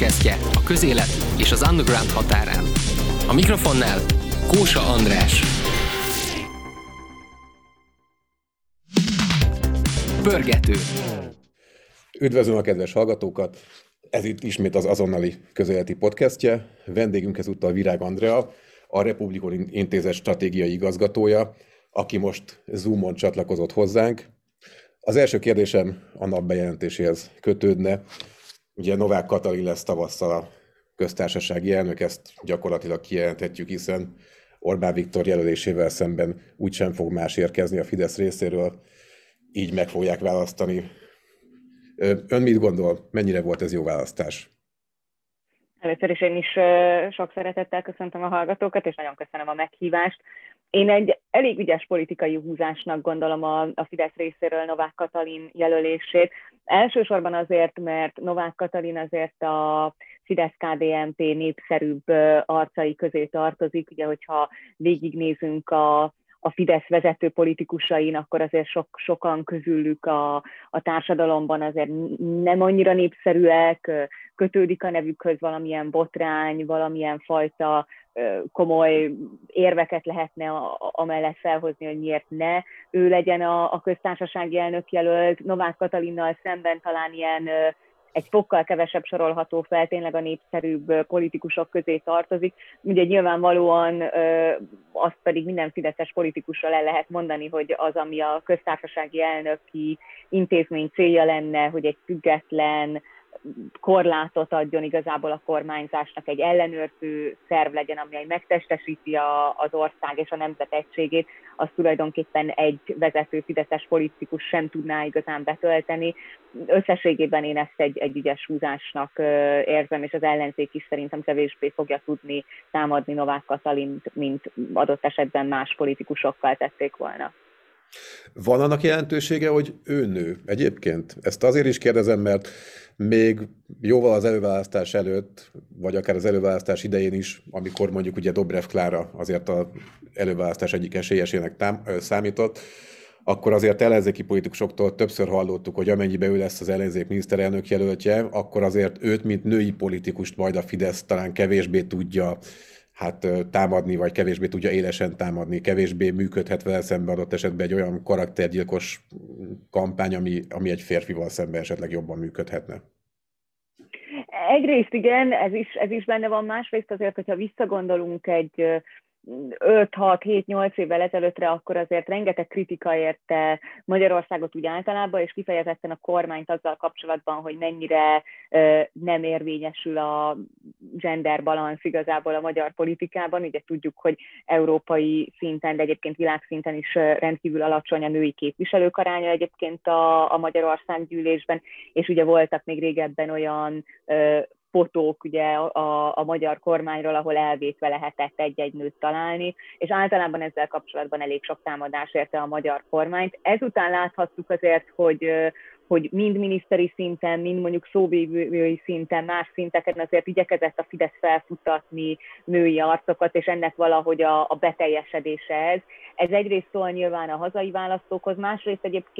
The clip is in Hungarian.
podcastje a közélet és az underground határán. A mikrofonnál Kósa András. Pörgető. Üdvözlöm a kedves hallgatókat! Ez itt ismét az azonnali közéleti podcastje. Vendégünk ezúttal Virág Andrea, a Republikon Intézet stratégiai igazgatója, aki most Zoomon csatlakozott hozzánk. Az első kérdésem a nap bejelentéséhez kötődne. Ugye Novák Katalin lesz tavasszal a köztársasági elnök, ezt gyakorlatilag kijelenthetjük, hiszen Orbán Viktor jelölésével szemben úgysem fog más érkezni a Fidesz részéről, így meg fogják választani. Ön mit gondol, mennyire volt ez jó választás? Először is én is sok szeretettel köszöntöm a hallgatókat, és nagyon köszönöm a meghívást. Én egy elég ügyes politikai húzásnak gondolom a, a Fidesz részéről Novák Katalin jelölését. Elsősorban azért, mert Novák Katalin azért a Fidesz-KDNP népszerűbb arcai közé tartozik. Ugye, hogyha végignézünk a a Fidesz vezető politikusain, akkor azért sok, sokan közülük a, a társadalomban azért nem annyira népszerűek, kötődik a nevükhöz valamilyen botrány, valamilyen fajta komoly érveket lehetne amellett felhozni, hogy miért ne ő legyen a, a köztársasági elnök jelölt. Novák Katalinnal szemben talán ilyen egy fokkal kevesebb sorolható fel, tényleg a népszerűbb politikusok közé tartozik. Ugye nyilvánvalóan azt pedig minden fideszes politikusra le lehet mondani, hogy az, ami a köztársasági elnöki intézmény célja lenne, hogy egy független, korlátot adjon igazából a kormányzásnak, egy ellenőrző szerv legyen, ami megtestesíti a, az ország és a nemzet egységét, az tulajdonképpen egy vezető fideszes politikus sem tudná igazán betölteni. Összességében én ezt egy, egy ügyes húzásnak érzem, és az ellenzék is szerintem kevésbé fogja tudni támadni Novák Katalint, mint adott esetben más politikusokkal tették volna. Van annak jelentősége, hogy ő nő egyébként? Ezt azért is kérdezem, mert még jóval az előválasztás előtt, vagy akár az előválasztás idején is, amikor mondjuk ugye Dobrev Klára azért az előválasztás egyik esélyesének tám- számított, akkor azért ellenzéki politikusoktól többször hallottuk, hogy amennyiben ő lesz az ellenzék miniszterelnök jelöltje, akkor azért őt, mint női politikust majd a Fidesz talán kevésbé tudja hát támadni, vagy kevésbé tudja élesen támadni, kevésbé működhet vele szembe adott esetben egy olyan karaktergyilkos kampány, ami, ami egy férfival szemben esetleg jobban működhetne. Egyrészt igen, ez is, ez is benne van, másrészt azért, hogyha visszagondolunk egy 5-6-7-8 évvel ezelőttre, akkor azért rengeteg kritika érte Magyarországot úgy általában, és kifejezetten a kormányt azzal kapcsolatban, hogy mennyire nem érvényesül a gender balansz igazából a magyar politikában. Ugye tudjuk, hogy európai szinten, de egyébként világszinten is rendkívül alacsony a női képviselők aránya egyébként a, a Magyarország gyűlésben, és ugye voltak még régebben olyan fotók ugye a, a magyar kormányról, ahol elvétve lehetett egy-egy nőt találni, és általában ezzel kapcsolatban elég sok támadás érte a magyar kormányt. Ezután láthattuk azért, hogy hogy mind miniszteri szinten, mind mondjuk szóvívői szinten, más szinteken azért igyekezett a Fidesz felfutatni női arcokat, és ennek valahogy a, a beteljesedése ez. Ez egyrészt szól nyilván a hazai választókhoz, másrészt egyébként